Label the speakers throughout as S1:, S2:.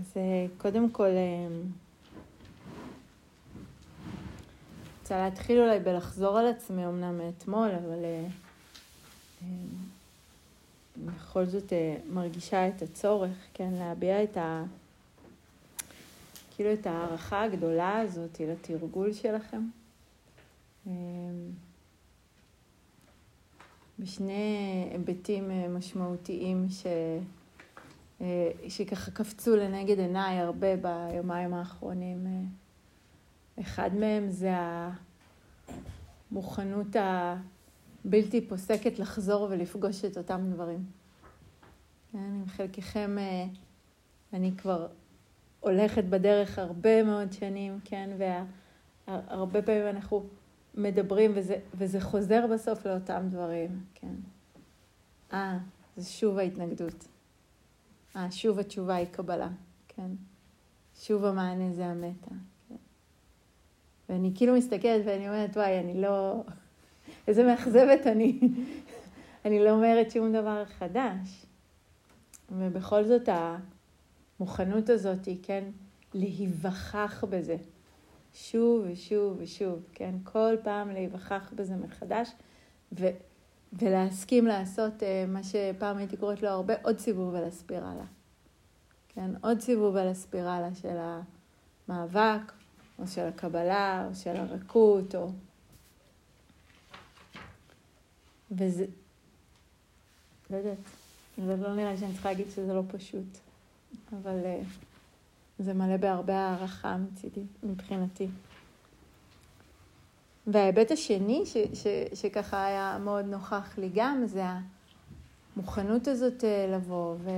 S1: אז אה, קודם כל, אה, רוצה להתחיל אולי בלחזור על עצמי, אמנם מאתמול, אבל אה, בכל זאת מרגישה את הצורך, כן, להביע את ה... כאילו את ההערכה הגדולה הזאת לתרגול שלכם. בשני היבטים משמעותיים ש... אה, שככה קפצו לנגד עיניי הרבה ביומיים האחרונים. אה, אחד מהם זה המוכנות הבלתי פוסקת לחזור ולפגוש את אותם דברים. כן, עם חלקכם אה, אני כבר הולכת בדרך הרבה מאוד שנים, כן, והרבה פעמים אנחנו מדברים וזה, וזה חוזר בסוף לאותם דברים, כן. אה, זה שוב ההתנגדות. אה, שוב התשובה היא קבלה, כן? שוב המענה זה המטה. כן? ואני כאילו מסתכלת ואני אומרת, וואי, אני לא... איזה מאכזבת אני. אני לא אומרת שום דבר חדש. ובכל זאת המוכנות הזאת, כן, להיווכח בזה. שוב ושוב ושוב, כן? כל פעם להיווכח בזה מחדש, ו- ולהסכים לעשות uh, מה שפעם הייתי קוראת לו הרבה, עוד סיבוב על הספירלה. כן, עוד סיבוב על הספירלה של המאבק, או של הקבלה, או של הרכות, או... וזה... לא יודעת, זה לא נראה לי שאני צריכה להגיד שזה לא פשוט, אבל uh, זה מלא בהרבה הערכה מצידי, מבחינתי. וההיבט השני, ש, ש, שככה היה מאוד נוכח לי גם, זה המוכנות הזאת אה, לבוא ו...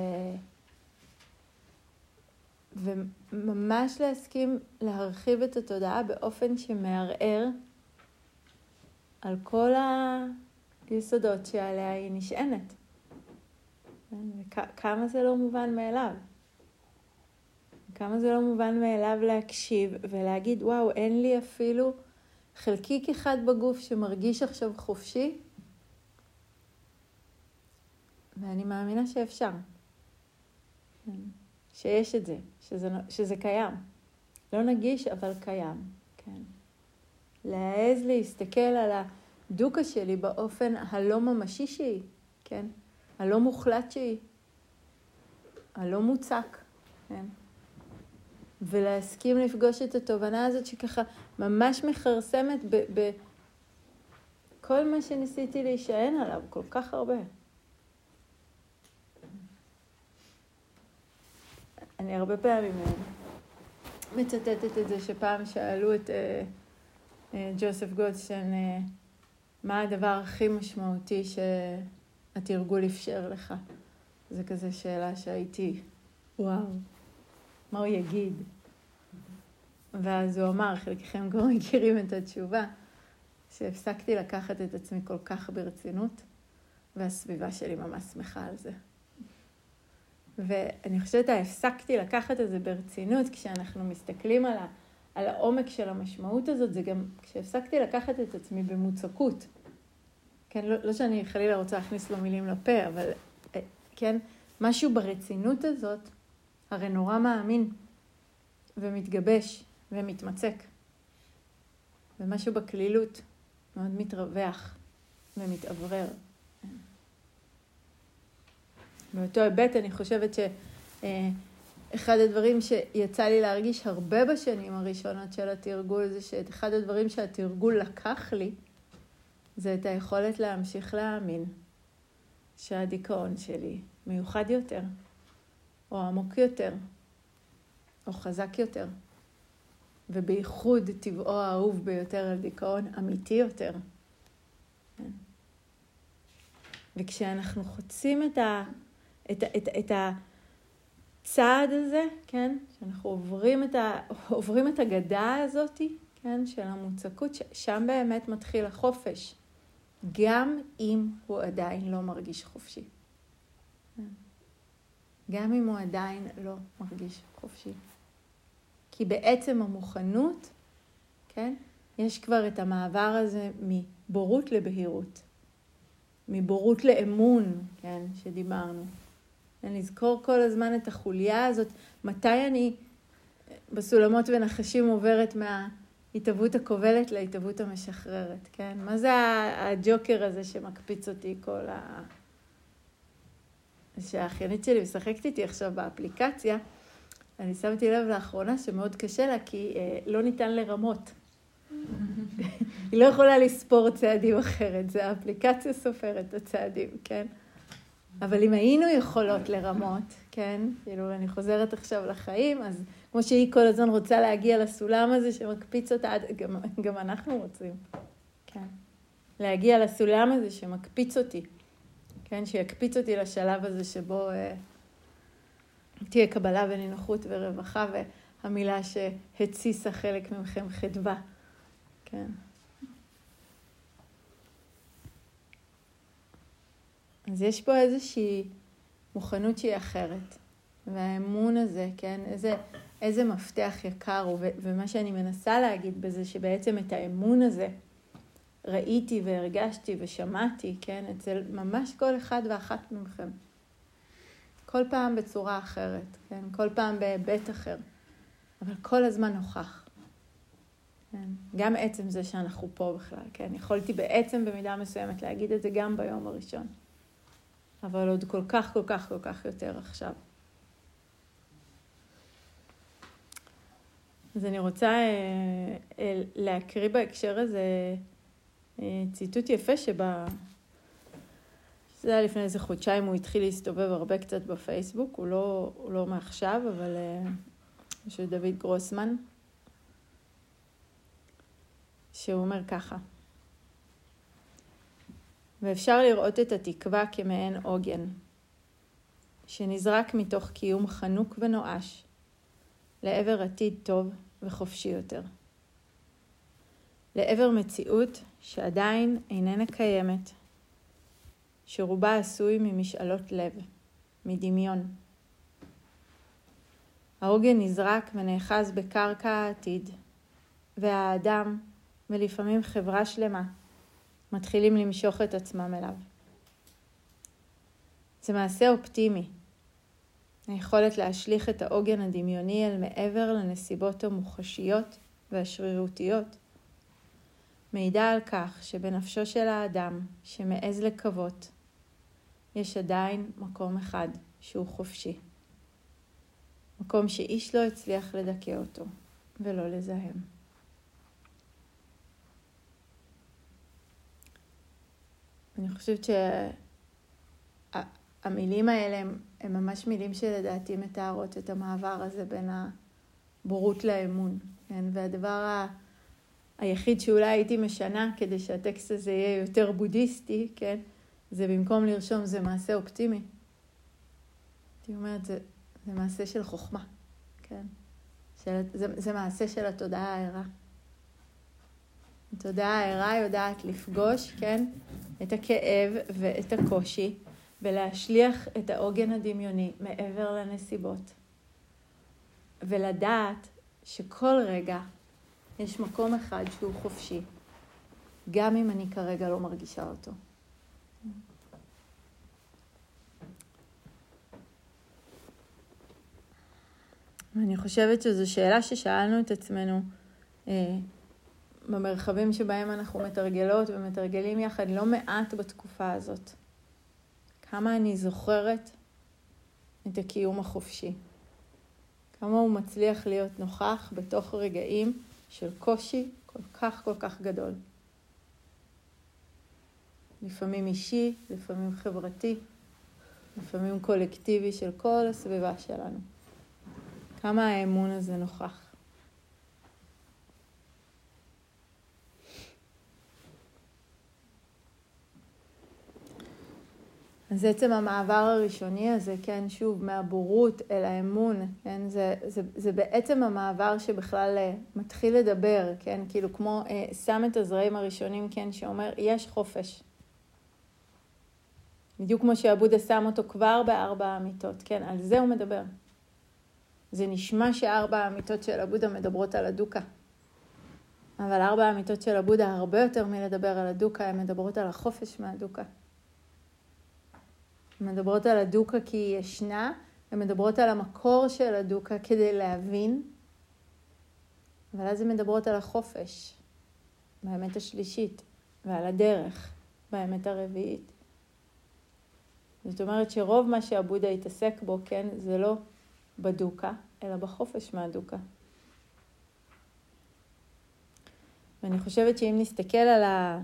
S1: וממש להסכים להרחיב את התודעה באופן שמערער על כל היסודות שעליה היא נשענת. כמה זה לא מובן מאליו. כמה זה לא מובן מאליו להקשיב ולהגיד, וואו, אין לי אפילו חלקיק אחד בגוף שמרגיש עכשיו חופשי, ואני מאמינה שאפשר. כן. שיש את זה, שזה, שזה קיים. לא נגיש, אבל קיים, כן. להעז להסתכל על הדוקה שלי באופן הלא ממשי שהיא, כן? הלא מוחלט שהיא, הלא מוצק, כן? ולהסכים לפגוש את התובנה הזאת שככה ממש מכרסמת בכל מה שניסיתי להישען עליו כל כך הרבה. אני הרבה פעמים אה, מצטטת את זה שפעם שאלו את uh, uh, ג'וסף גולדשטיין uh, מה הדבר הכי משמעותי שהתרגול אפשר לך. זה כזה שאלה שהייתי, וואו, מה הוא יגיד? ואז הוא אמר, חלקכם כבר מכירים את התשובה, שהפסקתי לקחת את עצמי כל כך ברצינות, והסביבה שלי ממש שמחה על זה. ואני חושבת, הפסקתי לקחת את זה ברצינות, כשאנחנו מסתכלים על, ה, על העומק של המשמעות הזאת, זה גם כשהפסקתי לקחת את עצמי במוצקות. כן, לא, לא שאני חלילה רוצה להכניס לו מילים לפה, אבל אה, כן, משהו ברצינות הזאת, הרי נורא מאמין ומתגבש ומתמצק. ומשהו בקלילות מאוד מתרווח ומתאוורר. באותו היבט אני חושבת שאחד הדברים שיצא לי להרגיש הרבה בשנים הראשונות של התרגול זה שאחד הדברים שהתרגול לקח לי זה את היכולת להמשיך להאמין שהדיכאון שלי מיוחד יותר, או עמוק יותר, או חזק יותר. ובייחוד טבעו האהוב ביותר על דיכאון אמיתי יותר. כן. וכשאנחנו חוצים את, ה, את, את, את הצעד הזה, כן, שאנחנו עוברים את, ה, עוברים את הגדה הזאת, כן, של המוצקות, שם באמת מתחיל החופש, גם אם הוא עדיין לא מרגיש חופשי. גם אם הוא עדיין לא מרגיש חופשי. כי בעצם המוכנות, כן, יש כבר את המעבר הזה מבורות לבהירות, מבורות לאמון, כן, שדיברנו, לזכור כל הזמן את החוליה הזאת, מתי אני בסולמות ונחשים עוברת מההתהוות הכובלת להתהוות המשחררת, כן? מה זה הג'וקר הזה שמקפיץ אותי כל ה... שהאחיינית שלי משחקת איתי עכשיו באפליקציה, אני שמתי לב לאחרונה שמאוד קשה לה, כי אה, לא ניתן לרמות. היא לא יכולה לספור צעדים אחרת, זה האפליקציה סופרת את הצעדים, כן? אבל אם היינו יכולות לרמות, כן? כאילו, אני חוזרת עכשיו לחיים, אז כמו שהיא כל הזמן רוצה להגיע לסולם הזה שמקפיץ אותה, גם, גם אנחנו רוצים, כן? להגיע לסולם הזה שמקפיץ אותי, כן? שיקפיץ אותי לשלב הזה שבו אה, תהיה קבלה ונינוחות ורווחה, והמילה שהתסיסה חלק מכם חדווה, כן? אז יש פה איזושהי מוכנות שהיא אחרת. והאמון הזה, כן, איזה, איזה מפתח יקר הוא, ומה שאני מנסה להגיד בזה, שבעצם את האמון הזה ראיתי והרגשתי ושמעתי, כן, אצל ממש כל אחד ואחת מכם. כל פעם בצורה אחרת, כן, כל פעם בהיבט אחר, אבל כל הזמן נוכח. כן, גם עצם זה שאנחנו פה בכלל, כן, יכולתי בעצם במידה מסוימת להגיד את זה גם ביום הראשון. אבל עוד כל כך, כל כך, כל כך יותר עכשיו. אז אני רוצה אה, אה, להקריא בהקשר הזה ציטוט יפה שבה... זה היה לפני איזה חודשיים, הוא התחיל להסתובב הרבה קצת בפייסבוק, הוא לא, הוא לא מעכשיו, אבל של דוד גרוסמן, שהוא אומר ככה: ואפשר לראות את התקווה כמעין עוגן, שנזרק מתוך קיום חנוק ונואש לעבר עתיד טוב וחופשי יותר. לעבר מציאות שעדיין איננה קיימת, שרובה עשוי ממשאלות לב, מדמיון. העוגן נזרק ונאחז בקרקע העתיד, והאדם, ולפעמים חברה שלמה, מתחילים למשוך את עצמם אליו. זה מעשה אופטימי, היכולת להשליך את העוגן הדמיוני אל מעבר לנסיבות המוחשיות והשרירותיות, מעידה על כך שבנפשו של האדם שמעז לקוות, יש עדיין מקום אחד שהוא חופשי. מקום שאיש לא הצליח לדכא אותו ולא לזהם. אני חושבת שהמילים האלה הם ממש מילים שלדעתי מתארות את המעבר הזה בין הבורות לאמון, כן? והדבר ה... היחיד שאולי הייתי משנה כדי שהטקסט הזה יהיה יותר בודהיסטי, כן? זה במקום לרשום זה מעשה אופטימי. הייתי אומרת, זה, זה מעשה של חוכמה, כן? של, זה, זה מעשה של התודעה הערה. התודעה הערה יודעת לפגוש, כן, את הכאב ואת הקושי, ולהשליח את העוגן הדמיוני מעבר לנסיבות. ולדעת שכל רגע יש מקום אחד שהוא חופשי, גם אם אני כרגע לא מרגישה אותו. אני חושבת שזו שאלה ששאלנו את עצמנו אה, במרחבים שבהם אנחנו מתרגלות ומתרגלים יחד לא מעט בתקופה הזאת. כמה אני זוכרת את הקיום החופשי. כמה הוא מצליח להיות נוכח בתוך רגעים של קושי כל כך כל כך גדול. לפעמים אישי, לפעמים חברתי, לפעמים קולקטיבי של כל הסביבה שלנו. כמה האמון הזה נוכח. אז עצם המעבר הראשוני הזה, כן, שוב, מהבורות אל האמון, כן, זה, זה, זה בעצם המעבר שבכלל אה, מתחיל לדבר, כן, כאילו כמו אה, שם את הזרעים הראשונים, כן, שאומר, יש חופש. בדיוק כמו שעבודה שם אותו כבר בארבע האמיתות, כן, על זה הוא מדבר. זה נשמע שארבע האמיתות של עבודה מדברות על הדוקה. אבל ארבע האמיתות של עבודה, הרבה יותר מלדבר על הדוקה, הן מדברות על החופש מהדוקה. מדברות על הדוקה כי היא ישנה, הן מדברות על המקור של הדוקה כדי להבין, אבל אז הן מדברות על החופש, באמת השלישית, ועל הדרך, באמת הרביעית. זאת אומרת שרוב מה שהבודה התעסק בו, כן, זה לא בדוקה, אלא בחופש מהדוקה. ואני חושבת שאם נסתכל על, ה...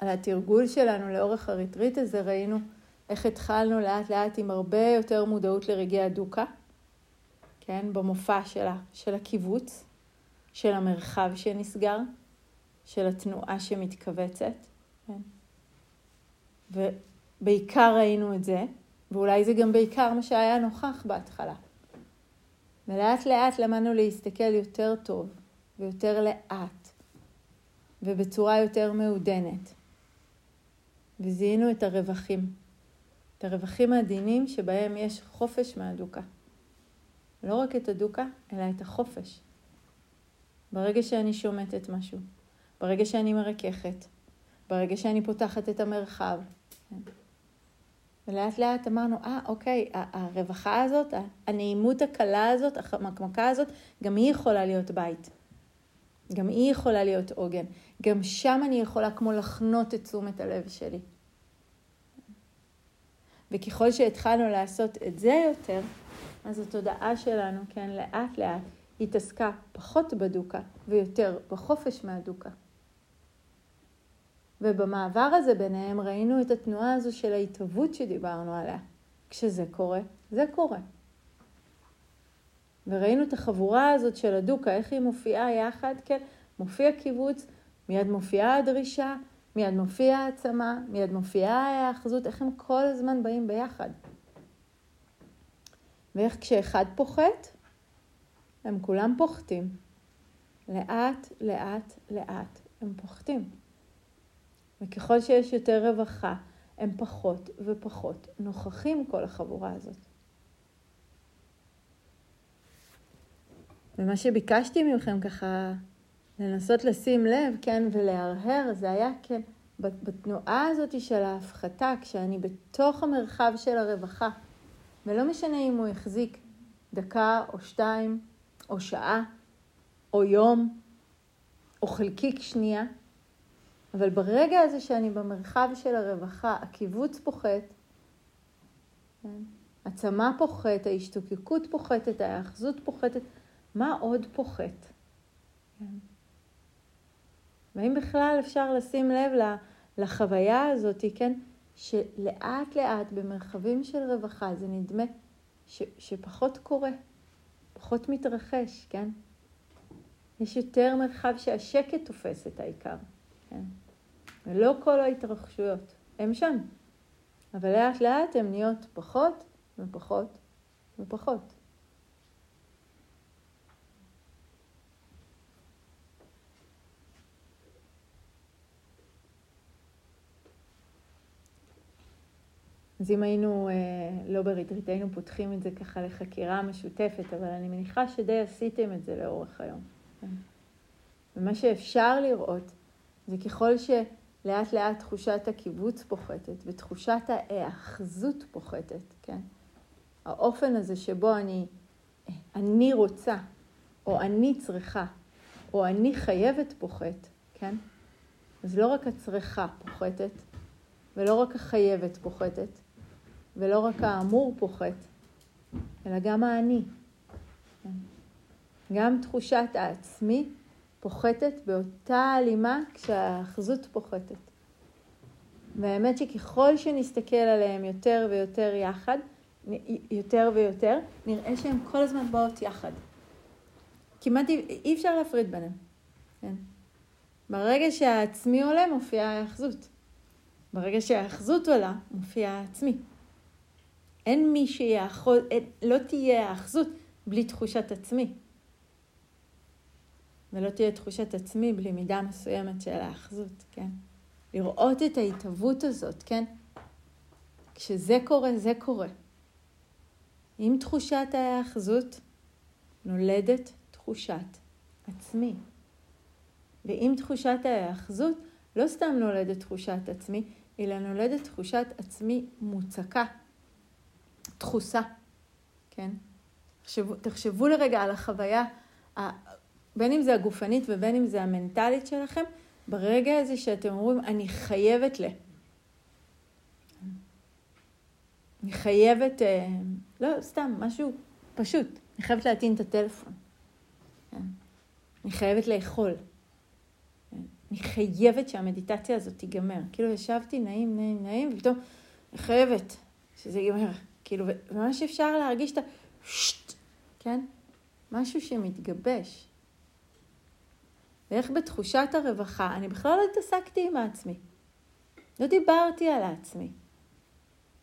S1: על התרגול שלנו לאורך הריטריט הזה, ראינו איך התחלנו לאט לאט עם הרבה יותר מודעות לרגעי הדוקה, כן, במופע שלה, של הקיבוץ, של המרחב שנסגר, של התנועה שמתכווצת, כן. ובעיקר ראינו את זה, ואולי זה גם בעיקר מה שהיה נוכח בהתחלה. ולאט לאט למדנו להסתכל יותר טוב ויותר לאט ובצורה יותר מעודנת. וזיהינו את הרווחים, את הרווחים העדינים שבהם יש חופש מהדוקה. לא רק את הדוקה, אלא את החופש. ברגע שאני שומטת משהו, ברגע שאני מרככת, ברגע שאני פותחת את המרחב. כן. ולאט לאט אמרנו, אה, אוקיי, הרווחה הזאת, הנעימות הקלה הזאת, המקמקה הזאת, גם היא יכולה להיות בית. גם היא יכולה להיות עוגן. גם שם אני יכולה כמו לחנות את תשומת הלב שלי. וככל שהתחלנו לעשות את זה יותר, אז התודעה שלנו, כן, לאט לאט התעסקה פחות בדוקה ויותר בחופש מהדוקה. ובמעבר הזה ביניהם ראינו את התנועה הזו של ההתהוות שדיברנו עליה. כשזה קורה, זה קורה. וראינו את החבורה הזאת של הדוקה, איך היא מופיעה יחד, כן? מופיע קיבוץ, מיד מופיעה הדרישה, מיד מופיעה העצמה, מיד מופיעה ההאחזות, איך הם כל הזמן באים ביחד. ואיך כשאחד פוחת, הם כולם פוחתים. לאט, לאט, לאט, הם פוחתים. וככל שיש יותר רווחה, הם פחות ופחות נוכחים כל החבורה הזאת. ומה שביקשתי מכם ככה לנסות לשים לב, כן, ולהרהר, זה היה כן, בתנועה הזאת של ההפחתה, כשאני בתוך המרחב של הרווחה, ולא משנה אם הוא החזיק דקה או שתיים, או שעה, או יום, או חלקיק שנייה, אבל ברגע הזה שאני במרחב של הרווחה, הקיבוץ פוחת, כן? הצמא פוחת, ההשתוקקות פוחתת, ההאחזות פוחתת, מה עוד פוחת? כן? והאם בכלל אפשר לשים לב לחוויה הזאת, כן? שלאט לאט במרחבים של רווחה זה נדמה ש, שפחות קורה, פחות מתרחש, כן? יש יותר מרחב שהשקט תופס את העיקר. כן? ולא כל ההתרחשויות, הם שם. אבל לאט לאט הן נהיות פחות ופחות ופחות. אז אם היינו אה, לא בריטריט, היינו פותחים את זה ככה לחקירה משותפת, אבל אני מניחה שדי עשיתם את זה לאורך היום. כן? ומה שאפשר לראות זה ככל שלאט לאט תחושת הקיבוץ פוחתת ותחושת ההאחזות פוחתת, כן? האופן הזה שבו אני, אני רוצה, או אני צריכה, או אני חייבת פוחת, כן? אז לא רק הצריכה פוחתת, ולא רק החייבת פוחתת, ולא רק האמור פוחת, אלא גם האני. גם תחושת העצמי פוחתת באותה הלימה כשהאחזות פוחתת. והאמת שככל שנסתכל עליהם יותר ויותר יחד, יותר ויותר, נראה שהן כל הזמן באות יחד. כמעט אי אפשר להפריד ביניהם. כן? ברגע שהעצמי עולה, מופיעה האחזות. ברגע שהאחזות עולה, מופיע העצמי. אין מי שיאחוז, לא תהיה האחזות בלי תחושת עצמי. ולא תהיה תחושת עצמי בלי מידה מסוימת של האחזות, כן? לראות את ההתהוות הזאת, כן? כשזה קורה, זה קורה. עם תחושת ההאחזות נולדת תחושת עצמי. ועם תחושת ההאחזות לא סתם נולדת תחושת עצמי, אלא נולדת תחושת עצמי מוצקה, דחוסה, כן? תחשבו, תחשבו לרגע על החוויה, בין אם זה הגופנית ובין אם זה המנטלית שלכם, ברגע הזה שאתם אומרים, אני חייבת ל... אני חייבת, אה, לא, סתם, משהו פשוט. אני חייבת להטעין את הטלפון. כן? אני חייבת לאכול. כן? אני חייבת שהמדיטציה הזאת תיגמר. כאילו ישבתי נעים, נעים, נעים, ופתאום אני חייבת שזה ייגמר. כאילו, ממש אפשר להרגיש את ה... שט, כן? משהו שמתגבש. ואיך בתחושת הרווחה, אני בכלל לא התעסקתי עם העצמי. לא דיברתי על העצמי.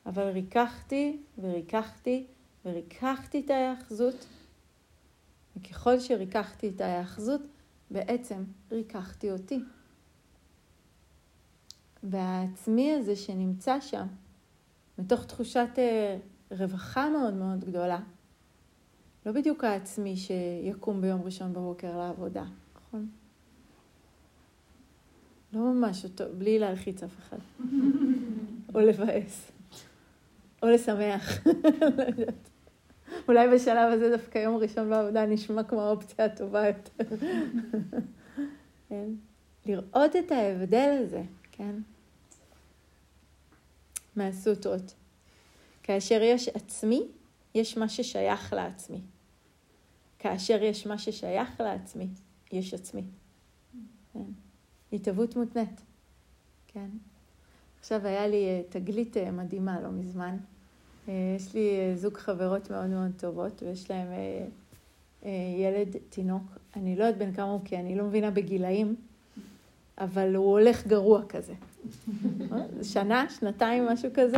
S1: אבל ריככתי וריככתי וריככתי את ההאחזות, וככל שריככתי את ההאחזות, בעצם ריככתי אותי. והעצמי הזה שנמצא שם, מתוך תחושת אה, רווחה מאוד מאוד גדולה, לא בדיוק העצמי שיקום ביום ראשון בבוקר לעבודה, נכון? לא ממש אותו, בלי להלחיץ אף אחד. או לבאס. או לשמח. לא יודעת. אולי בשלב הזה דווקא יום ראשון בעבודה נשמע כמו האופציה הטובה יותר. כן? לראות את ההבדל הזה, כן? מהסוטרות. כאשר יש עצמי, יש מה ששייך לעצמי. כאשר יש מה ששייך לעצמי, יש עצמי. כן? התהוות מותנית, כן? עכשיו היה לי אה, תגלית אה, מדהימה לא מזמן. אה, יש לי זוג חברות מאוד מאוד טובות, ויש להם ילד, תינוק. אני לא יודעת בן כמה הוא, כי אני לא מבינה בגילאים, אבל הוא הולך גרוע כזה. שנה, שנתיים, משהו כזה.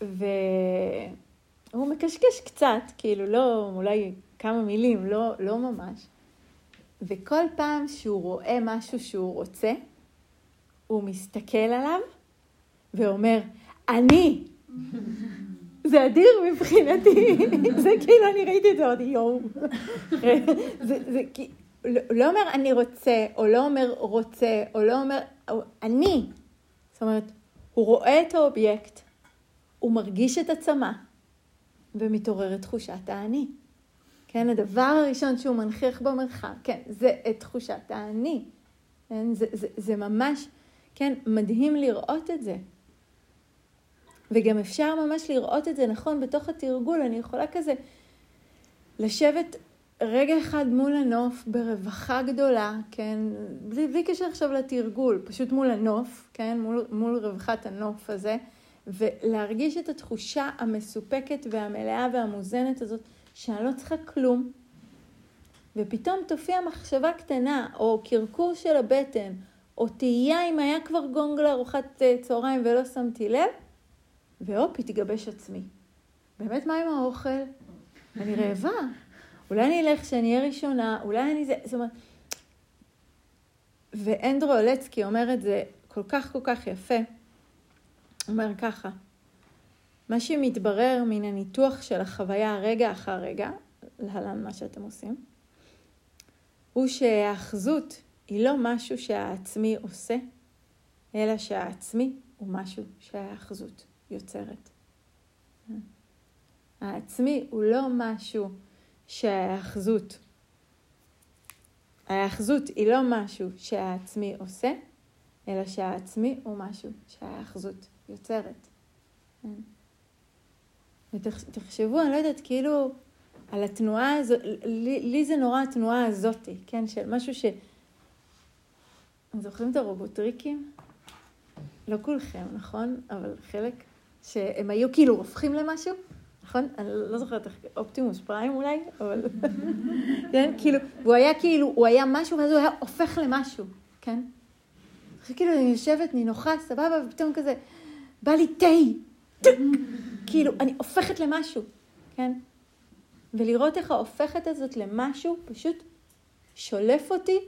S1: והוא מקשקש קצת, כאילו לא, אולי כמה מילים, לא, לא ממש. וכל פעם שהוא רואה משהו שהוא רוצה, הוא מסתכל עליו ואומר, אני. זה אדיר מבחינתי, זה כאילו, אני ראיתי את זה עוד יום. זה, זה לא, לא אומר אני רוצה, או לא אומר רוצה, או לא אומר, אני. זאת אומרת, הוא רואה את האובייקט, הוא מרגיש את הצמא, ומתעוררת תחושת האני. כן, הדבר הראשון שהוא מנכיח במרחב, כן, זה את תחושת האני. כן, זה, זה, זה ממש, כן, מדהים לראות את זה. וגם אפשר ממש לראות את זה נכון בתוך התרגול. אני יכולה כזה לשבת רגע אחד מול הנוף ברווחה גדולה, כן, בלי, בלי קשר עכשיו לתרגול, פשוט מול הנוף, כן, מול, מול רווחת הנוף הזה, ולהרגיש את התחושה המסופקת והמלאה והמוזנת הזאת, שאני לא צריכה כלום, ופתאום תופיע מחשבה קטנה, או קרקור של הבטן, או תהייה אם היה כבר גונג לארוחת אה, צהריים ולא שמתי לב, והופ, התגבש עצמי. באמת, מה עם האוכל? אני רעבה. אולי אני אלך שאני אהיה ראשונה, אולי אני זה... זאת אומרת... ואנדרו אולצקי אומר את זה כל כך כל כך יפה. אומר ככה, מה שמתברר מן הניתוח של החוויה רגע אחר רגע, להלן מה שאתם עושים, הוא שהאחזות היא לא משהו שהעצמי עושה, אלא שהעצמי הוא משהו שהאחזות יוצרת. העצמי הוא לא משהו שהאחזות, האחזות היא לא משהו שהעצמי עושה, אלא שהעצמי הוא משהו שהאחזות יוצרת. ותחשבו, אני לא יודעת, כאילו, על התנועה הזו, לי, לי זה נורא התנועה הזאתי, כן, של משהו ש... זוכרים את הרובוטריקים? לא כולכם, נכון? אבל חלק. שהם היו כאילו הופכים למשהו, נכון? אני לא זוכרת איך, אופטימוס פריים אולי, אבל... כן, כאילו, והוא היה כאילו, הוא היה משהו, ואז הוא היה הופך למשהו, כן? כאילו אני יושבת, נינוחה, סבבה, ופתאום כזה, בא לי תה, כאילו, אני הופכת למשהו, כן? ולראות איך ההופכת הזאת למשהו פשוט שולף אותי,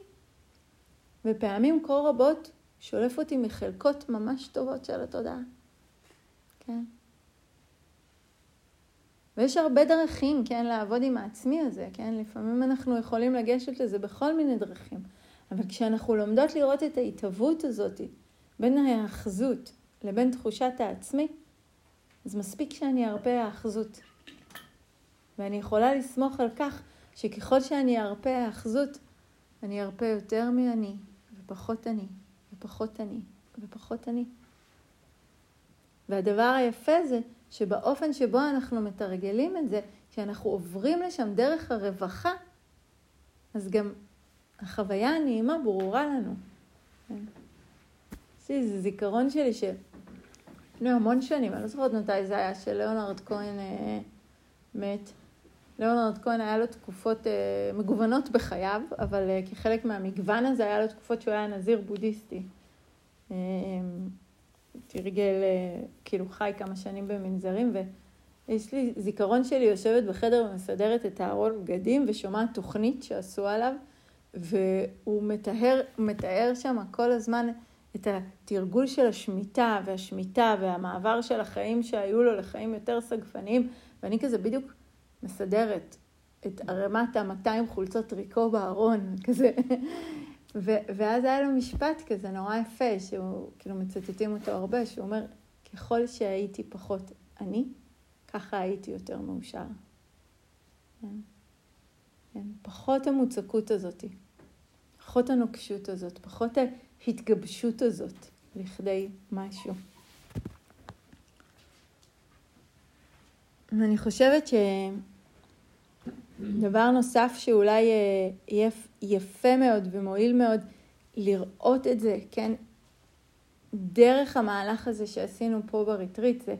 S1: ופעמים כה רבות שולף אותי מחלקות ממש טובות של התודעה. כן. ויש הרבה דרכים, כן, לעבוד עם העצמי הזה, כן? לפעמים אנחנו יכולים לגשת לזה בכל מיני דרכים. אבל כשאנחנו לומדות לראות את ההתהוות הזאת בין ההאחזות לבין תחושת העצמי, אז מספיק שאני ארפה האחזות. ואני יכולה לסמוך על כך שככל שאני ארפה האחזות, אני ארפה יותר מאני, ופחות אני, ופחות אני, ופחות אני. והדבר היפה זה שבאופן שבו אנחנו מתרגלים את זה, כשאנחנו עוברים לשם דרך הרווחה, אז גם החוויה הנעימה ברורה לנו. יש לי איזה זיכרון שלי שלפני המון שנים, אני לא זוכרת מתי זה היה, שלאונרד כהן אה, מת. ליאונרד כהן היה לו תקופות אה, מגוונות בחייו, אבל אה, כחלק מהמגוון הזה היה לו תקופות שהוא היה נזיר בודהיסטי. אה, תרגל, אה, כאילו חי כמה שנים במנזרים, ויש לי זיכרון שלי יושבת בחדר ומסדרת את הארון בגדים ושומעת תוכנית שעשו עליו, והוא מתאר, מתאר שם כל הזמן את התרגול של השמיטה והשמיטה והמעבר של החיים שהיו לו לחיים יותר סגפניים, ואני כזה בדיוק מסדרת את ערימת ה-200 חולצות טריקו בארון, כזה. ו- ואז היה לו משפט כזה נורא יפה, שהוא, כאילו מצטטים אותו הרבה, שהוא אומר, ככל שהייתי פחות אני, ככה הייתי יותר מאושר. כן? כן? פחות המוצקות הזאת, פחות הנוקשות הזאת, פחות ההתגבשות הזאת לכדי משהו. אני חושבת שדבר נוסף שאולי אה, יהיה יפה מאוד ומועיל מאוד לראות את זה, כן, דרך המהלך הזה שעשינו פה בריטריט, זה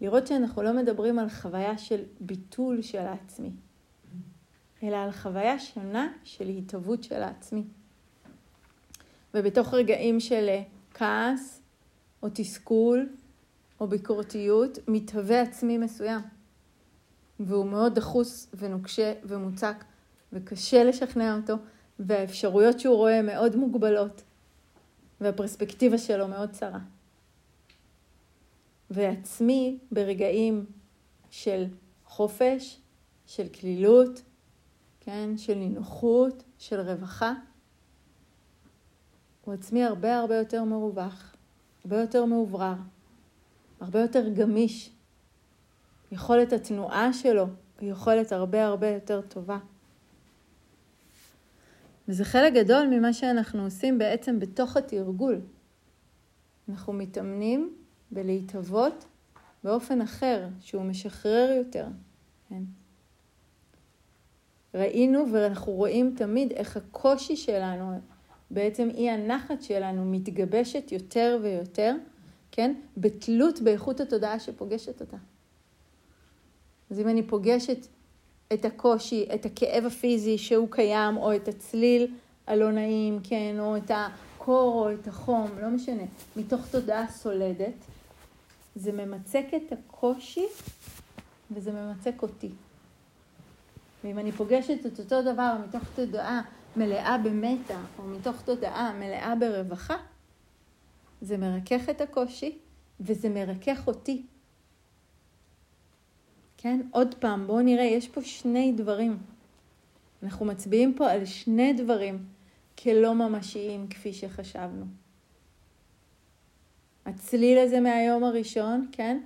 S1: לראות שאנחנו לא מדברים על חוויה של ביטול של העצמי, אלא על חוויה שונה של התהוות של העצמי. ובתוך רגעים של אה, כעס או תסכול או ביקורתיות, מתהווה עצמי מסוים. והוא מאוד דחוס ונוקשה ומוצק, וקשה לשכנע אותו, והאפשרויות שהוא רואה מאוד מוגבלות, והפרספקטיבה שלו מאוד צרה. ועצמי ברגעים של חופש, של כלילות, כן, של נינוחות, של רווחה, הוא עצמי הרבה הרבה יותר מרווח, הרבה יותר מאוברר, הרבה יותר גמיש. יכולת התנועה שלו היא יכולת הרבה הרבה יותר טובה. וזה חלק גדול ממה שאנחנו עושים בעצם בתוך התרגול. אנחנו מתאמנים בלהתהוות באופן אחר, שהוא משחרר יותר. כן? ראינו ואנחנו רואים תמיד איך הקושי שלנו, בעצם אי הנחת שלנו מתגבשת יותר ויותר, כן? בתלות באיכות התודעה שפוגשת אותה. אז אם אני פוגשת את הקושי, את הכאב הפיזי שהוא קיים, או את הצליל הלא נעים, כן, או את הקור או את החום, לא משנה, מתוך תודעה סולדת, זה ממצק את הקושי וזה ממצק אותי. ואם אני פוגשת את אותו דבר מתוך תודעה מלאה במטה, או מתוך תודעה מלאה ברווחה, זה מרכך את הקושי וזה מרכך אותי. כן? עוד פעם, בואו נראה, יש פה שני דברים. אנחנו מצביעים פה על שני דברים כלא ממשיים כפי שחשבנו. הצליל הזה מהיום הראשון, כן?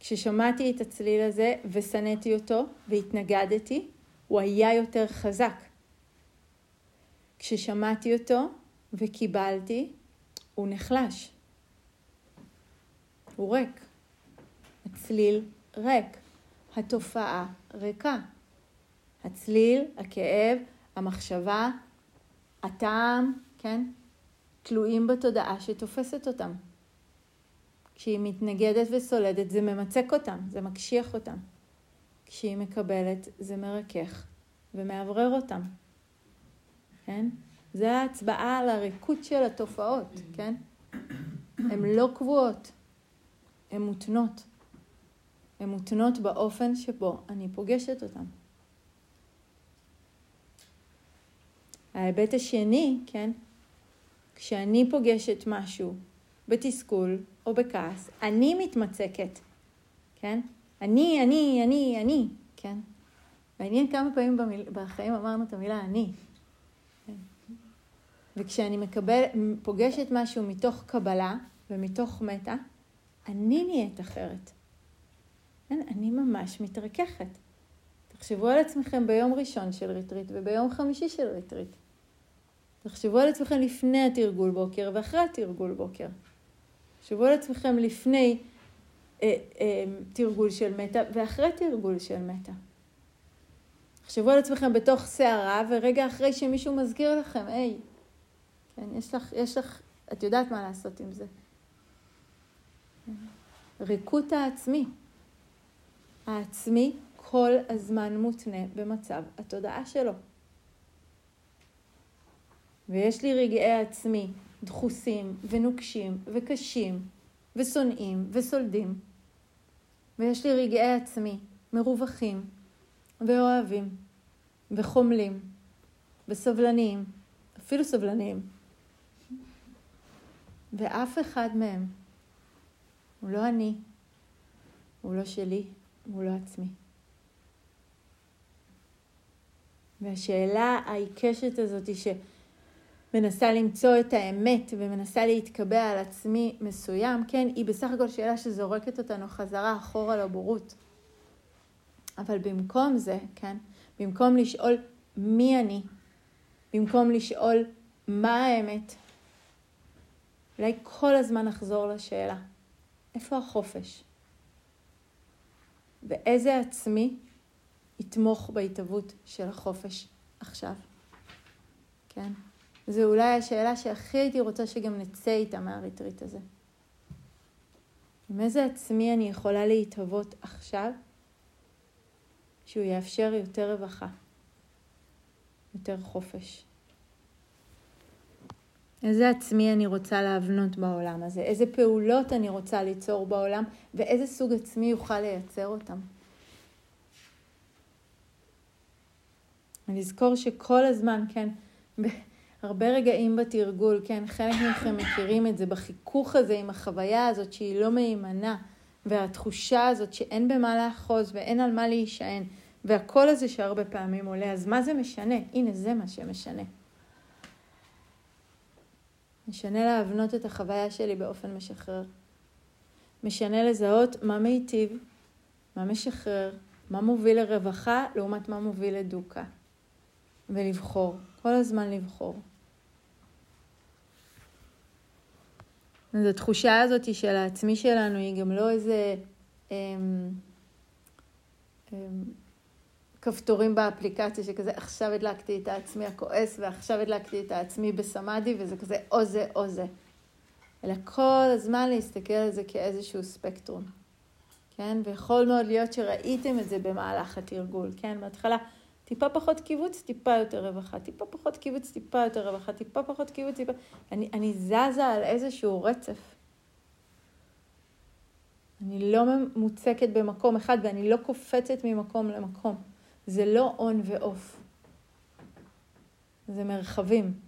S1: כששמעתי את הצליל הזה ושנאתי אותו והתנגדתי, הוא היה יותר חזק. כששמעתי אותו וקיבלתי, הוא נחלש. הוא ריק. הצליל ריק. התופעה ריקה. הצליל, הכאב, המחשבה, הטעם, כן? תלויים בתודעה שתופסת אותם. כשהיא מתנגדת וסולדת זה ממצק אותם, זה מקשיח אותם. כשהיא מקבלת זה מרכך ומאוורר אותם, כן? זה ההצבעה על הריקות של התופעות, כן? הן לא קבועות, הן מותנות. הן מותנות באופן שבו אני פוגשת אותן. ההיבט השני, כן, כשאני פוגשת משהו בתסכול או בכעס, אני מתמצקת, כן? אני, אני, אני, אני, כן? מעניין כמה פעמים במיל... בחיים אמרנו את המילה אני. וכשאני מקבל, פוגשת משהו מתוך קבלה, ומתוך מטה, אני נהיית אחרת. כן, אני ממש מתרככת. תחשבו על עצמכם ביום ראשון של ריטריט וביום חמישי של ריטריט. תחשבו על עצמכם לפני התרגול בוקר ואחרי התרגול בוקר. תחשבו על עצמכם לפני אה, אה, תרגול של מטה ואחרי תרגול של מטה. תחשבו על עצמכם בתוך סערה ורגע אחרי שמישהו מזכיר לכם, היי, כן, יש לך, יש לך, את יודעת מה לעשות עם זה. ריקות העצמי. העצמי כל הזמן מותנה במצב התודעה שלו. ויש לי רגעי עצמי דחוסים ונוקשים וקשים ושונאים וסולדים. ויש לי רגעי עצמי מרווחים ואוהבים וחומלים וסבלניים, אפילו סבלניים. ואף אחד מהם הוא לא אני, הוא לא שלי, הוא לא עצמי. והשאלה העיקשת הזאת היא שמנסה למצוא את האמת ומנסה להתקבע על עצמי מסוים, כן, היא בסך הכל שאלה שזורקת אותנו חזרה אחורה לבורות. אבל במקום זה, כן, במקום לשאול מי אני, במקום לשאול מה האמת, אולי כל הזמן נחזור לשאלה, איפה החופש? ואיזה עצמי יתמוך בהתהוות של החופש עכשיו? כן? זו אולי השאלה שהכי הייתי רוצה שגם נצא איתה מהריטריט הזה. עם איזה עצמי אני יכולה להתהוות עכשיו, שהוא יאפשר יותר רווחה, יותר חופש. איזה עצמי אני רוצה להבנות בעולם הזה, איזה פעולות אני רוצה ליצור בעולם, ואיזה סוג עצמי יוכל לייצר אותם. ולזכור שכל הזמן, כן, בהרבה רגעים בתרגול, כן, חלק מכם מכירים את זה, בחיכוך הזה עם החוויה הזאת שהיא לא מהימנה, והתחושה הזאת שאין במה לאחוז ואין על מה להישען, והקול הזה שהרבה פעמים עולה, אז מה זה משנה? הנה, זה מה שמשנה. משנה להבנות את החוויה שלי באופן משחרר. משנה לזהות מה מיטיב, מה משחרר, מה מוביל לרווחה לעומת מה מוביל לדוקה. ולבחור, כל הזמן לבחור. אז התחושה הזאת של העצמי שלנו היא גם לא איזה אמ, אמ, כפתורים באפליקציה שכזה עכשיו הדלקתי את העצמי הכועס ועכשיו הדלקתי את העצמי בסמאדי וזה כזה או זה או זה. אלא כל הזמן להסתכל על זה כאיזשהו ספקטרום. כן? ויכול מאוד להיות שראיתם את זה במהלך התרגול, כן? בהתחלה טיפה פחות קיבוץ, טיפה יותר רווחה, טיפה פחות קיבוץ, טיפה יותר רווחה, טיפה פחות קיבוץ, טיפה... אני, אני זזה על איזשהו רצף. אני לא מוצקת במקום אחד ואני לא קופצת ממקום למקום. זה לא און ואוף. זה מרחבים.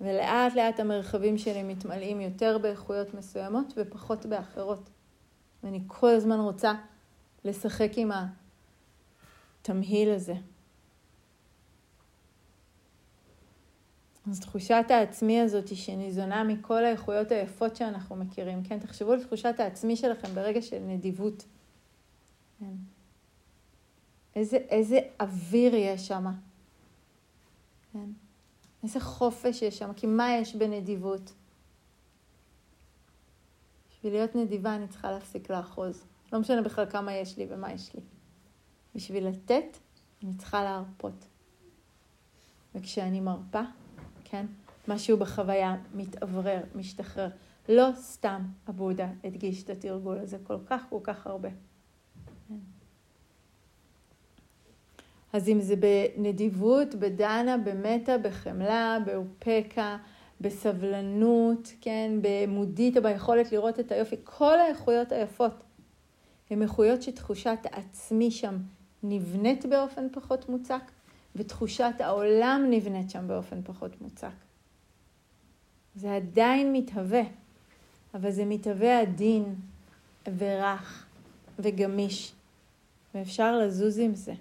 S1: ולאט לאט המרחבים שלי מתמלאים יותר באיכויות מסוימות ופחות באחרות. ואני כל הזמן רוצה לשחק עם התמהיל הזה. אז תחושת העצמי הזאת שניזונה מכל האיכויות היפות שאנחנו מכירים, כן? תחשבו על תחושת העצמי שלכם ברגע של נדיבות. כן. איזה, איזה אוויר יש שם. כן? איזה חופש יש שם, כי מה יש בנדיבות? בשביל להיות נדיבה אני צריכה להפסיק לאחוז. לא משנה בכלל כמה יש לי ומה יש לי. בשביל לתת, אני צריכה להרפות. וכשאני מרפה, כן, משהו בחוויה מתאוורר, משתחרר. לא סתם הבודה הדגיש את התרגול הזה כל כך כל כך הרבה. אז אם זה בנדיבות, בדנה, במטה, בחמלה, באופקה, בסבלנות, כן, במודית, ביכולת לראות את היופי, כל האיכויות היפות הן איכויות שתחושת העצמי שם נבנית באופן פחות מוצק, ותחושת העולם נבנית שם באופן פחות מוצק. זה עדיין מתהווה, אבל זה מתהווה עדין ורך וגמיש, ואפשר לזוז עם זה.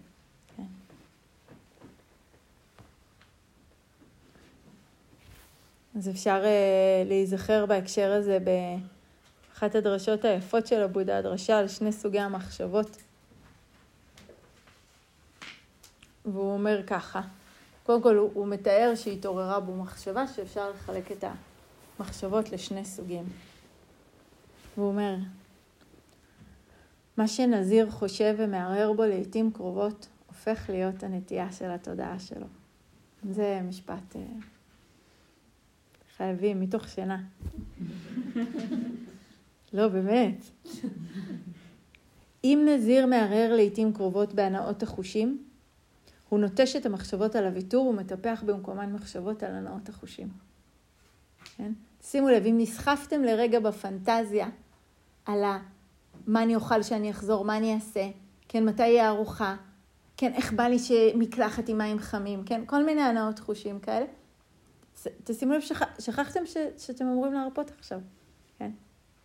S1: אז אפשר uh, להיזכר בהקשר הזה באחת הדרשות היפות של הבודה, הדרשה על שני סוגי המחשבות. והוא אומר ככה, קודם כל הוא, הוא מתאר שהתעוררה בו מחשבה שאפשר לחלק את המחשבות לשני סוגים. והוא אומר, מה שנזיר חושב ומערער בו לעיתים קרובות, הופך להיות הנטייה של התודעה שלו. זה משפט uh, חייבים, מתוך שינה. לא, באמת. אם נזיר מערער לעיתים קרובות בהנאות החושים, הוא נוטש את המחשבות על הוויתור ומטפח במקומן מחשבות על הנאות החושים. כן? שימו לב, אם נסחפתם לרגע בפנטזיה על ה... מה אני אוכל שאני אחזור, מה אני אעשה, כן, מתי יהיה ארוחה, כן, איך בא לי שמקלחת עם מים חמים, כן, כל מיני הנאות חושים כאלה. תשימו לב, שכ... שכחתם ש... שאתם אמורים להרפות עכשיו, כן?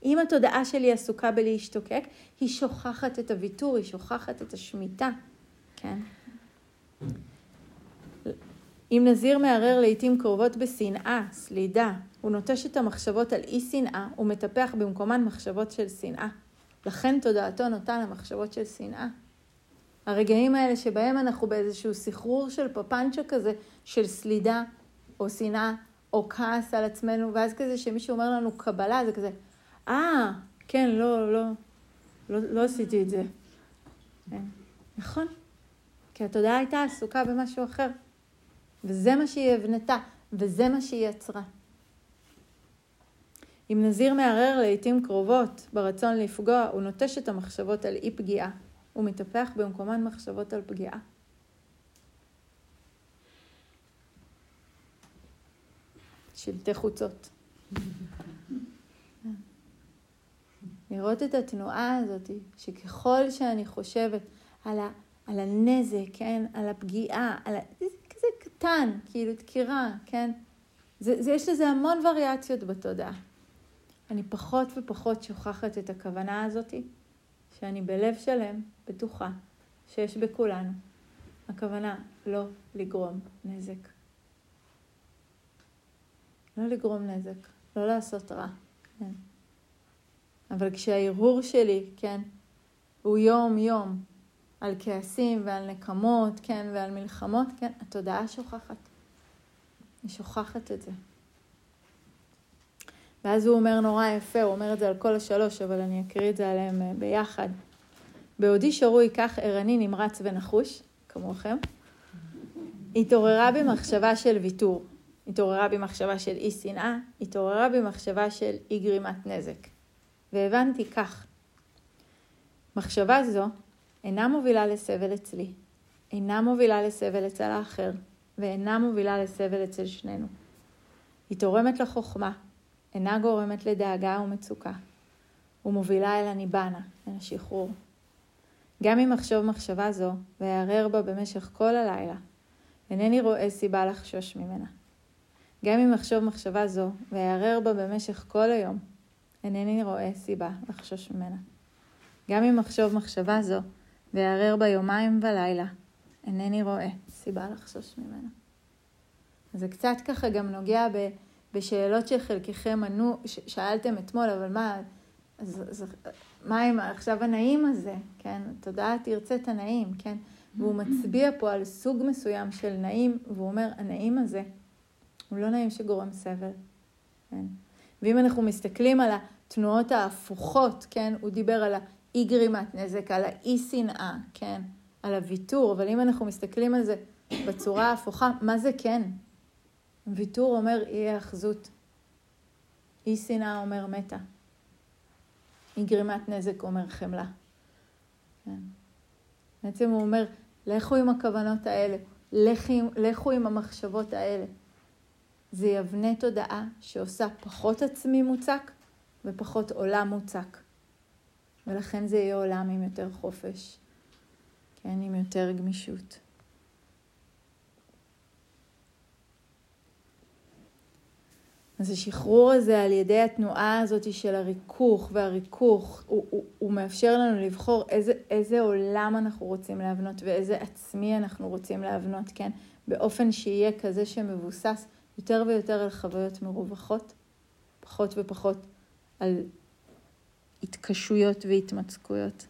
S1: אם התודעה שלי עסוקה בלהשתוקק, היא שוכחת את הוויתור, היא שוכחת את השמיטה, כן? אם נזיר מערער לעיתים קרובות בשנאה, סלידה, הוא נוטש את המחשבות על אי שנאה ומטפח במקומן מחשבות של שנאה. לכן תודעתו נוטה למחשבות של שנאה. הרגעים האלה שבהם אנחנו באיזשהו סחרור של פפנצ'ו כזה, של סלידה או שנאה או כעס על עצמנו, ואז כזה שמישהו אומר לנו קבלה, זה כזה, אה, ah, כן, לא, לא, לא, לא עשיתי את זה. כן. נכון, כי התודעה הייתה עסוקה במשהו אחר, וזה מה שהיא הבנתה, וזה מה שהיא יצרה. אם נזיר מערער לעיתים קרובות ברצון לפגוע, הוא נוטש את המחשבות על אי פגיעה, ומטפח במקומן מחשבות על פגיעה. שלטי חוצות. לראות את התנועה הזאת, שככל שאני חושבת על, ה, על הנזק, כן, על הפגיעה, על ה, זה כזה קטן, כאילו דקירה, כן, זה, זה, יש לזה המון וריאציות בתודעה. אני פחות ופחות שוכחת את הכוונה הזאת, שאני בלב שלם בטוחה שיש בכולנו הכוונה לא לגרום נזק. לא לגרום נזק, לא לעשות רע, כן. אבל כשההרהור שלי, כן, הוא יום-יום על כעסים ועל נקמות, כן, ועל מלחמות, כן, התודעה שוכחת. היא שוכחת את זה. ואז הוא אומר נורא יפה, הוא אומר את זה על כל השלוש, אבל אני אקריא את זה עליהם אה, ביחד. בעודי שרוי כך ערני נמרץ ונחוש, כמוכם, התעוררה בי מחשבה של ויתור, התעוררה בי מחשבה של אי שנאה, התעוררה בי מחשבה של אי גרימת נזק. והבנתי כך, מחשבה זו אינה מובילה לסבל אצלי, אינה מובילה לסבל אצל האחר, ואינה מובילה לסבל אצל שנינו. היא תורמת לחוכמה, אינה גורמת לדאגה ומצוקה, ומובילה אל הניבנה, אל השחרור. גם אם אחשוב מחשבה זו, ואערער בה במשך כל הלילה, אינני רואה סיבה לחשוש ממנה. גם אם אחשוב מחשבה זו, ואערער בה במשך כל היום, אינני רואה סיבה לחשוש ממנה. גם אם אחשוב מחשבה זו, ואערער בה יומיים ולילה, אינני רואה סיבה לחשוש ממנה. זה קצת ככה גם נוגע ב... בשאלות שחלקכם ענו, שאלתם אתמול, אבל מה, אז, אז, מה עם עכשיו הנעים הזה, כן? התודעה תרצה את הנעים, כן? והוא מצביע פה על סוג מסוים של נעים, והוא אומר, הנעים הזה הוא לא נעים שגורם סבל, כן? ואם אנחנו מסתכלים על התנועות ההפוכות, כן? הוא דיבר על האי גרימת נזק, על האי שנאה, כן? על הוויתור, אבל אם אנחנו מסתכלים על זה בצורה ההפוכה, מה זה כן? ויתור אומר אי האחזות. אי שנאה אומר מתה. אי גרימת נזק אומר חמלה. כן. בעצם הוא אומר, לכו עם הכוונות האלה, לכו, לכו עם המחשבות האלה. זה יבנה תודעה שעושה פחות עצמי מוצק ופחות עולם מוצק. ולכן זה יהיה עולם עם יותר חופש, כן, עם יותר גמישות. אז השחרור הזה על ידי התנועה הזאת של הריכוך והריכוך, הוא, הוא, הוא מאפשר לנו לבחור איזה, איזה עולם אנחנו רוצים להבנות ואיזה עצמי אנחנו רוצים להבנות, כן? באופן שיהיה כזה שמבוסס יותר ויותר על חוויות מרווחות, פחות ופחות על התקשויות והתמצקויות.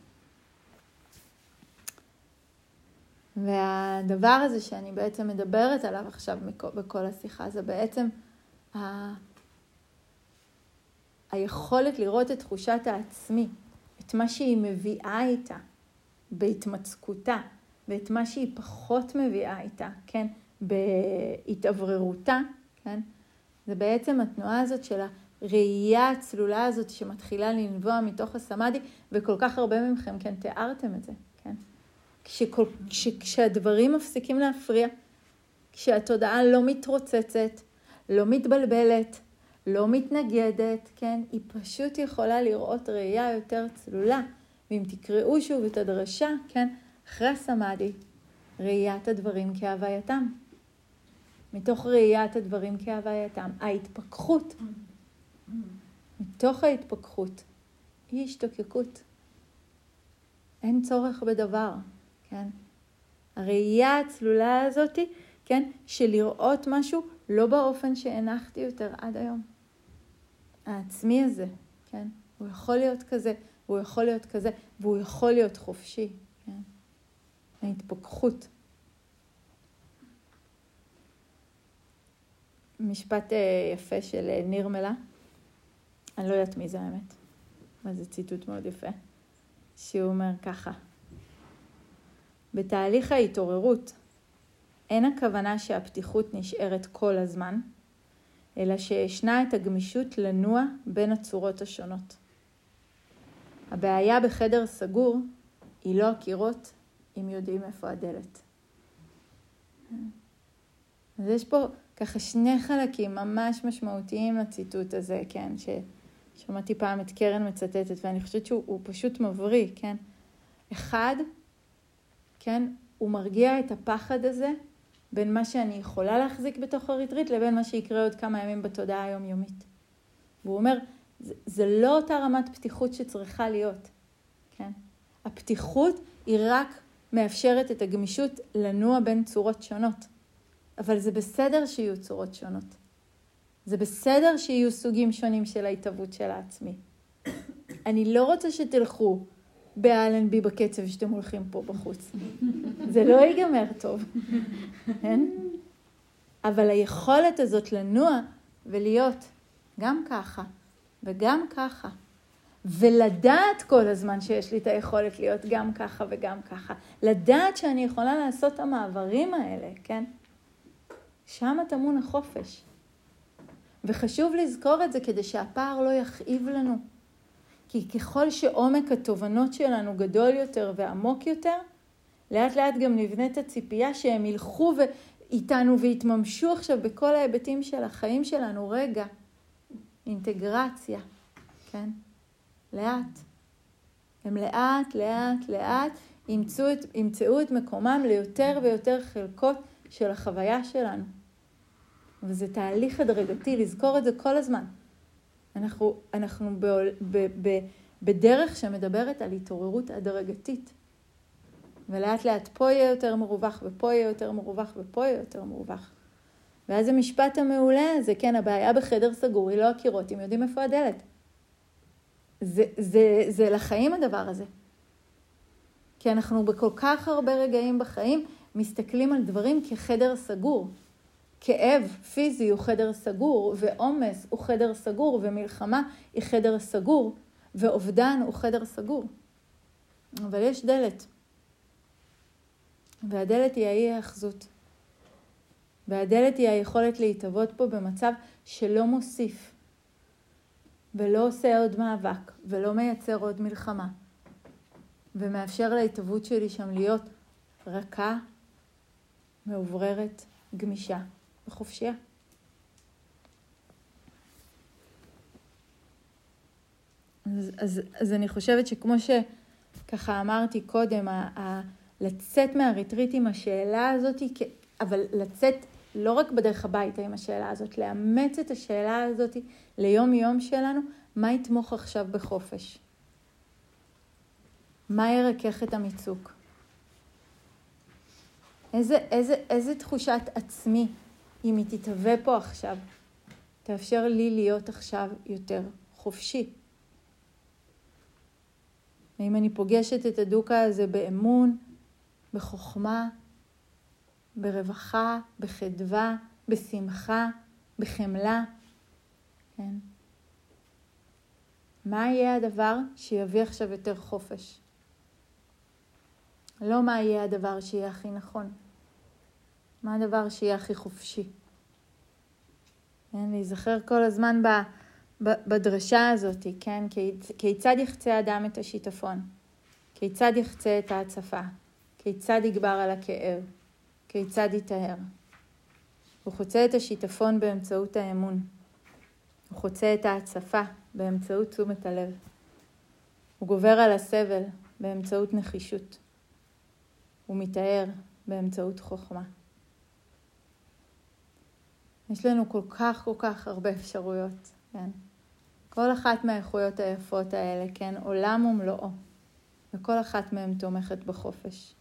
S1: והדבר הזה שאני בעצם מדברת עליו עכשיו בכל השיחה זה בעצם ה... היכולת לראות את תחושת העצמי, את מה שהיא מביאה איתה בהתמצקותה, ואת מה שהיא פחות מביאה איתה, כן, בהתאווררותה, כן, זה בעצם התנועה הזאת של הראייה הצלולה הזאת שמתחילה לנבוע מתוך הסמאדי, וכל כך הרבה מכם כן תיארתם את זה, כן. כשכל, כש, כשהדברים מפסיקים להפריע, כשהתודעה לא מתרוצצת, לא מתבלבלת, לא מתנגדת, כן? היא פשוט יכולה לראות ראייה יותר צלולה. ואם תקראו שוב את הדרשה, כן? אחרי הסמאדי, ראיית הדברים כהווייתם. מתוך ראיית הדברים כהווייתם, ההתפכחות, מתוך ההתפכחות, היא השתוקקות. אין צורך בדבר, כן? הראייה הצלולה הזאתי, כן? של לראות משהו לא באופן שהנחתי יותר עד היום. העצמי הזה, כן? הוא יכול להיות כזה, הוא יכול להיות כזה, והוא יכול להיות חופשי, כן? ההתפכחות. משפט אה, יפה של אה, נירמלה, אני לא יודעת מי זה האמת, אבל זה ציטוט מאוד יפה, שהוא אומר ככה: בתהליך ההתעוררות אין הכוונה שהפתיחות נשארת כל הזמן, אלא שישנה את הגמישות לנוע בין הצורות השונות. הבעיה בחדר סגור היא לא הקירות, אם יודעים איפה הדלת. אז יש פה ככה שני חלקים ממש משמעותיים לציטוט הזה, כן, ששמעתי פעם את קרן מצטטת, ואני חושבת שהוא פשוט מבריא, כן. אחד, כן, הוא מרגיע את הפחד הזה בין מה שאני יכולה להחזיק בתוך הריטריט לבין מה שיקרה עוד כמה ימים בתודעה היומיומית. והוא אומר, זה, זה לא אותה רמת פתיחות שצריכה להיות, כן? הפתיחות היא רק מאפשרת את הגמישות לנוע בין צורות שונות. אבל זה בסדר שיהיו צורות שונות. זה בסדר שיהיו סוגים שונים של ההתהוות של העצמי. אני לא רוצה שתלכו באלנבי בקצב שאתם הולכים פה בחוץ. זה לא ייגמר טוב, כן? אבל היכולת הזאת לנוע ולהיות גם ככה וגם ככה, ולדעת כל הזמן שיש לי את היכולת להיות גם ככה וגם ככה, לדעת שאני יכולה לעשות את המעברים האלה, כן? שם טמון החופש. וחשוב לזכור את זה כדי שהפער לא יכאיב לנו. כי ככל שעומק התובנות שלנו גדול יותר ועמוק יותר, לאט לאט גם נבנית הציפייה שהם ילכו איתנו ויתממשו עכשיו בכל ההיבטים של החיים שלנו. רגע, אינטגרציה, כן? לאט. הם לאט, לאט, לאט ימצאו את, ימצאו את מקומם ליותר ויותר חלקות של החוויה שלנו. וזה תהליך הדרגתי, לזכור את זה כל הזמן. אנחנו, אנחנו ב, ב, ב, בדרך שמדברת על התעוררות הדרגתית. ולאט לאט פה יהיה יותר מרווח, ופה יהיה יותר מרווח, ופה יהיה יותר מרווח. ואז המשפט המעולה הזה, כן, הבעיה בחדר סגור היא לא הקירות, אם יודעים איפה הדלת. זה, זה, זה לחיים הדבר הזה. כי אנחנו בכל כך הרבה רגעים בחיים מסתכלים על דברים כחדר סגור. כאב פיזי הוא חדר סגור, ועומס הוא חדר סגור, ומלחמה היא חדר סגור, ואובדן הוא חדר סגור. אבל יש דלת, והדלת היא האי האחזות. והדלת היא היכולת להתהוות פה במצב שלא מוסיף, ולא עושה עוד מאבק, ולא מייצר עוד מלחמה, ומאפשר להתהוות שלי שם להיות רכה, מאובררת, גמישה. וחופשייה. אז, אז, אז אני חושבת שכמו שככה אמרתי קודם, ה, ה, לצאת מהריטריט עם השאלה הזאת, אבל לצאת לא רק בדרך הביתה עם השאלה הזאת, לאמץ את השאלה הזאת ליום יום שלנו, מה יתמוך עכשיו בחופש? מה ירכך את המיצוק? איזה, איזה, איזה תחושת עצמי אם היא תתהווה פה עכשיו, תאפשר לי להיות עכשיו יותר חופשי. האם אני פוגשת את הדוקה הזה באמון, בחוכמה, ברווחה, בחדווה, בשמחה, בחמלה? כן. מה יהיה הדבר שיביא עכשיו יותר חופש? לא מה יהיה הדבר שיהיה הכי נכון. מה הדבר שיהיה הכי חופשי? כן, להיזכר כל הזמן ב, ב, בדרשה הזאת, כן? כיצד יחצה אדם את השיטפון? כיצד יחצה את ההצפה? כיצד יגבר על הכאב? כיצד יטהר? הוא חוצה את השיטפון באמצעות האמון. הוא חוצה את ההצפה באמצעות תשומת הלב. הוא גובר על הסבל באמצעות נחישות. הוא מתאר באמצעות חוכמה. יש לנו כל כך כל כך הרבה אפשרויות, כן? כל אחת מהאיכויות היפות האלה, כן? עולם ומלואו. וכל אחת מהן תומכת בחופש.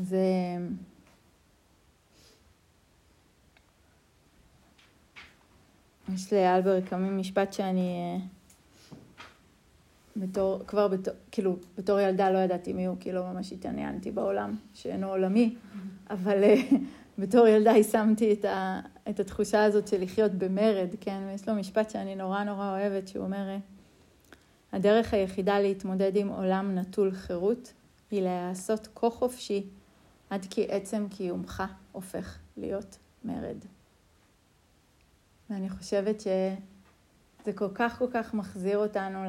S1: זה... יש לאלבר קמים משפט שאני אה, בתור, כבר בתור, כאילו, בתור ילדה לא ידעתי מי הוא, כי לא ממש התעניינתי בעולם שאינו עולמי, אבל אה, בתור ילדה יישמתי את, ה, את התחושה הזאת של לחיות במרד, כן? ויש לו משפט שאני נורא נורא אוהבת, שהוא אומר, אה, הדרך היחידה להתמודד עם עולם נטול חירות היא להיעשות כה חופשי עד כי עצם קיומך הופך להיות מרד. ואני חושבת שזה כל כך כל כך מחזיר אותנו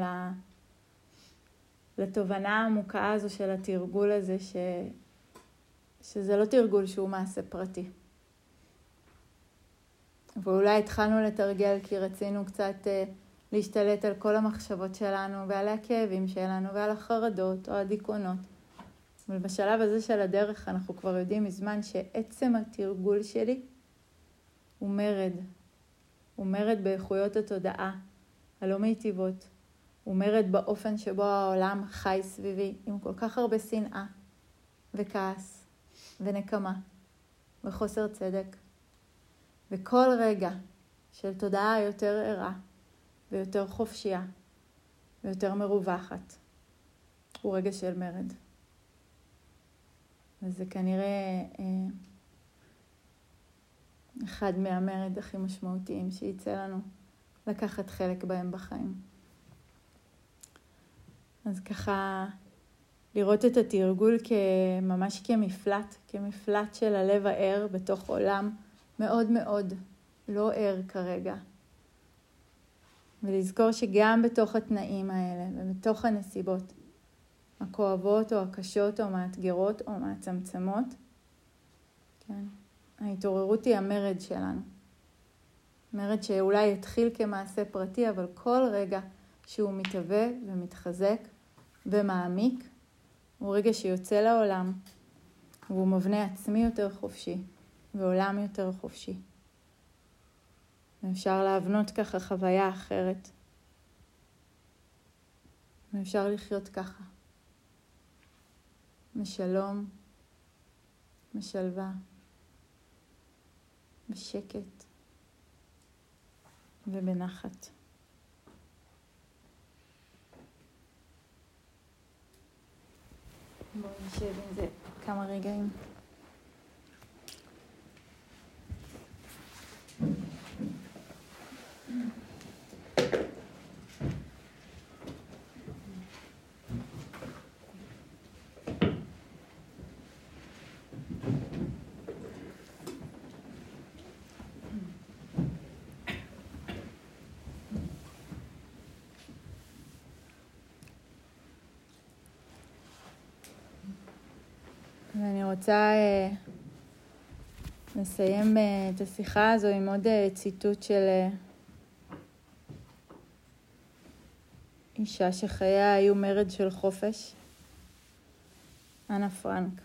S1: לתובנה העמוקה הזו של התרגול הזה, ש... שזה לא תרגול שהוא מעשה פרטי. ואולי התחלנו לתרגל כי רצינו קצת uh, להשתלט על כל המחשבות שלנו ועל הכאבים שלנו ועל החרדות או הדיכאונות. אבל בשלב הזה של הדרך אנחנו כבר יודעים מזמן שעצם התרגול שלי הוא מרד. הוא מרד באיכויות התודעה הלא מיטיבות. הוא מרד באופן שבו העולם חי סביבי עם כל כך הרבה שנאה וכעס ונקמה וחוסר צדק. וכל רגע של תודעה יותר ערה ויותר חופשייה ויותר מרווחת הוא רגע של מרד. וזה כנראה אה, אחד מהמרד הכי משמעותיים שיצא לנו לקחת חלק בהם בחיים. אז ככה לראות את התרגול ממש כמפלט, כמפלט של הלב הער בתוך עולם מאוד מאוד לא ער כרגע. ולזכור שגם בתוך התנאים האלה ובתוך הנסיבות הכואבות או הקשות או המאתגרות או מהצמצמות, כן, ההתעוררות היא המרד שלנו. מרד שאולי יתחיל כמעשה פרטי, אבל כל רגע שהוא מתהווה ומתחזק ומעמיק, הוא רגע שיוצא לעולם, והוא מבנה עצמי יותר חופשי, ועולם יותר חופשי. ואפשר להבנות ככה חוויה אחרת. ואפשר לחיות ככה. משלום, משלווה, בשקט ובנחת. בואו נשב עם זה כמה רגעים. ואני רוצה אה, לסיים אה, את השיחה הזו עם עוד אה, ציטוט של אישה שחייה היו מרד של חופש, אנה פרנק.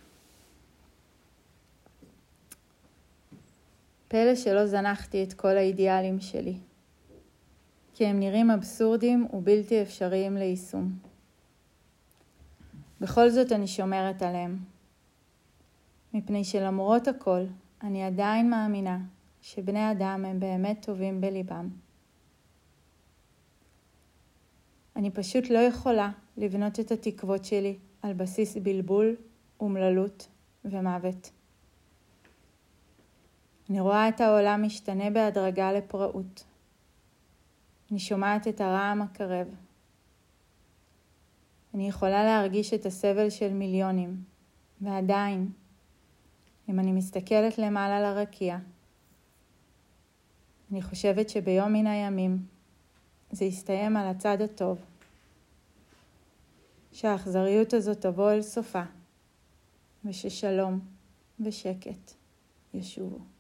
S1: פלא שלא זנחתי את כל האידיאלים שלי, כי הם נראים אבסורדים ובלתי אפשריים ליישום. בכל זאת אני שומרת עליהם. מפני שלמרות הכל, אני עדיין מאמינה שבני אדם הם באמת טובים בליבם. אני פשוט לא יכולה לבנות את התקוות שלי על בסיס בלבול, אומללות ומוות. אני רואה את העולם משתנה בהדרגה לפראות. אני שומעת את הרעם הקרב. אני יכולה להרגיש את הסבל של מיליונים, ועדיין, אם אני מסתכלת למעלה לרקיע, אני חושבת שביום מן הימים זה יסתיים על הצד הטוב, שהאכזריות הזאת תבוא אל סופה, וששלום ושקט ישובו.